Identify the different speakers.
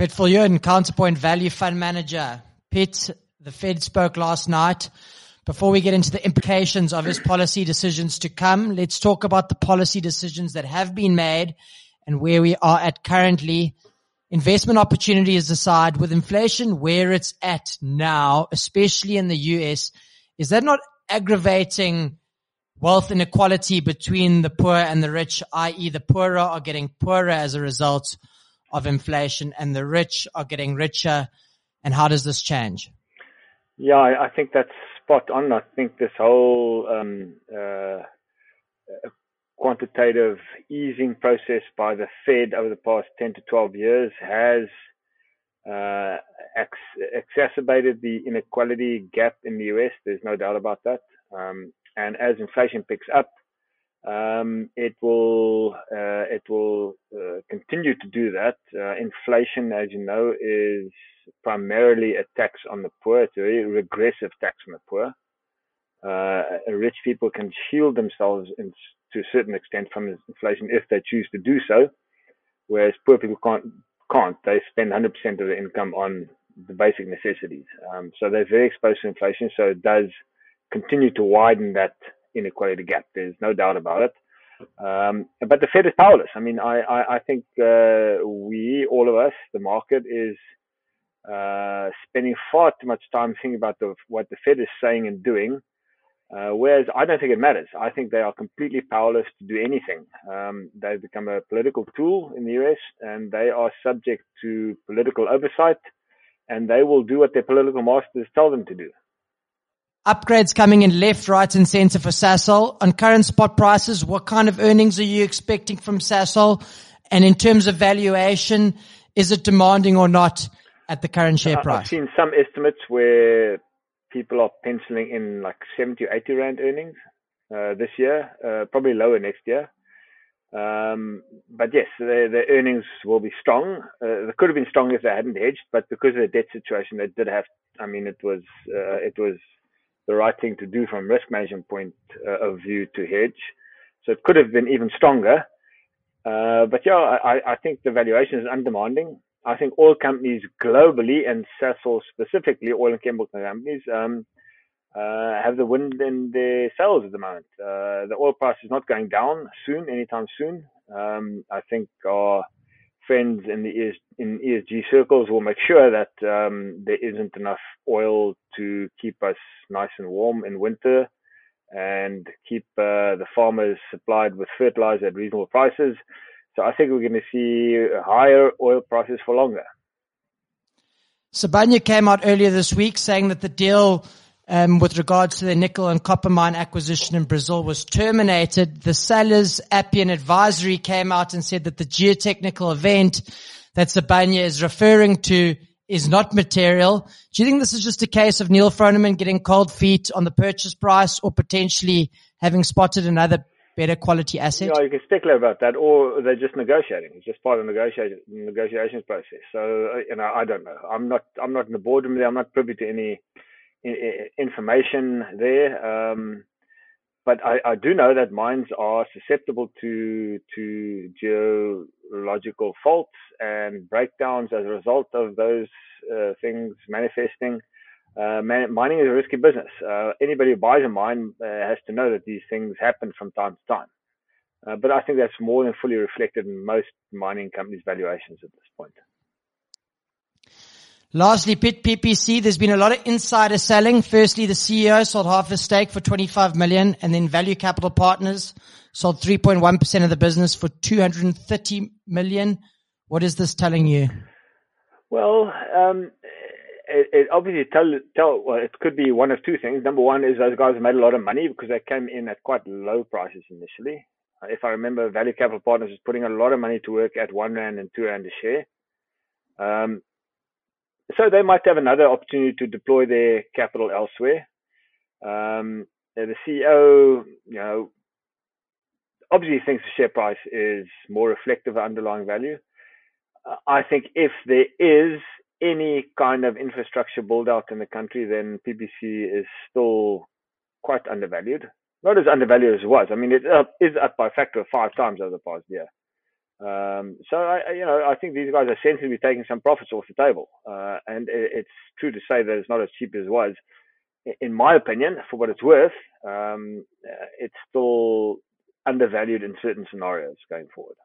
Speaker 1: Piet Viljoen, Counterpoint Value Fund Manager. Piet, the Fed spoke last night. Before we get into the implications of his policy decisions to come, let's talk about the policy decisions that have been made and where we are at currently. Investment opportunities aside, with inflation where it's at now, especially in the US, is that not aggravating wealth inequality between the poor and the rich, i.e. the poorer are getting poorer as a result of inflation and the rich are getting richer? And how does this change?
Speaker 2: Yeah, I think that's spot on. I think this whole um, uh, quantitative easing process by the Fed over the past 10 to 12 years has uh, ex- exacerbated the inequality gap in the US. There's no doubt about that. Um, and as inflation picks up, um, it will uh, it will uh, continue to do that. Uh, inflation, as you know, is primarily a tax on the poor. It's a very regressive tax on the poor. Uh, rich people can shield themselves in, to a certain extent from inflation if they choose to do so, whereas poor people can't. Can't they spend 100% of their income on the basic necessities? Um, so they're very exposed to inflation. So it does continue to widen that inequality gap. There's no doubt about it. Um, but the Fed is powerless. I mean, I, I, I think uh, we, all of us, the market is uh, spending far too much time thinking about the, what the Fed is saying and doing. Uh, whereas I don't think it matters. I think they are completely powerless to do anything. Um, they've become a political tool in the US and they are subject to political oversight and they will do what their political masters tell them to do.
Speaker 1: Upgrades coming in left, right, and center for Sasol. On current spot prices, what kind of earnings are you expecting from Sasol? And in terms of valuation, is it demanding or not at the current share price?
Speaker 2: I've seen some estimates where people are penciling in like 70 or 80 rand earnings uh, this year, uh, probably lower next year. Um, but yes, the, the, earnings will be strong. Uh, they could have been strong if they hadn't hedged, but because of the debt situation, they did have. I mean, it was uh, it was the right thing to do from risk management point uh, of view to hedge. So it could have been even stronger. Uh, but yeah, I, I, think the valuation is undemanding. I think oil companies globally and Sasol specifically, oil and chemical companies, um, uh, have the wind in their sails at the moment. Uh, the oil price is not going down soon, anytime soon. Um, I think our friends in the ES, in ESG circles will make sure that um, there isn't enough oil to keep us nice and warm in winter and keep uh, the farmers supplied with fertilizer at reasonable prices. So I think we're going to see higher oil prices for longer.
Speaker 1: Sibanye came out earlier this week saying that the deal um, with regards to the nickel and copper mine acquisition in Brazil was terminated. The sellers, Appian Advisory, came out and said that the geotechnical event that Sibanye is referring to is not material. Do you think this is just a case of Neal Froneman getting cold feet on the purchase price or potentially having spotted another better quality asset?
Speaker 2: Yeah, you can speculate about that, or they're just negotiating. It's just part of the negotiation negotiations process. So uh, you know, I don't know. I'm not I'm not in the boardroom there. I'm not privy to any information there. Um, but I, I, do know that mines are susceptible to to geological faults and breakdowns as a result of those uh, things manifesting. Uh, man, mining is a risky business. Uh, anybody who buys a mine uh, has to know that these things happen from time to time. Uh, but I think that's more than fully reflected in most mining companies' valuations at this point.
Speaker 1: Lastly, Piet PPC, there's been a lot of insider selling. Firstly, the CEO sold half his stake for 25 million and then Value Capital Partners sold 3.1% of the business for 230 million. What is this telling you?
Speaker 2: Well, um, it, it, obviously tell tell well, it could be one of two things. Number one is those guys made a lot of money because they came in at quite low prices initially. If I remember, Value Capital Partners was putting a lot of money to work at one rand and two rand a share. Um, so they might have another opportunity to deploy their capital elsewhere. Um, the CEO, you know, obviously thinks the share price is more reflective of underlying value. I think if there is any kind of infrastructure build out in the country, then PPC is still quite undervalued. Not as undervalued as it was. I mean, it up, up by a factor of five times over the past year. Um, so I, you know, I think these guys are sensibly taking some profits off the table, uh, and it, it's true to say that it's not as cheap as it was. In my opinion, for what it's worth, um, it's still undervalued in certain scenarios going forward.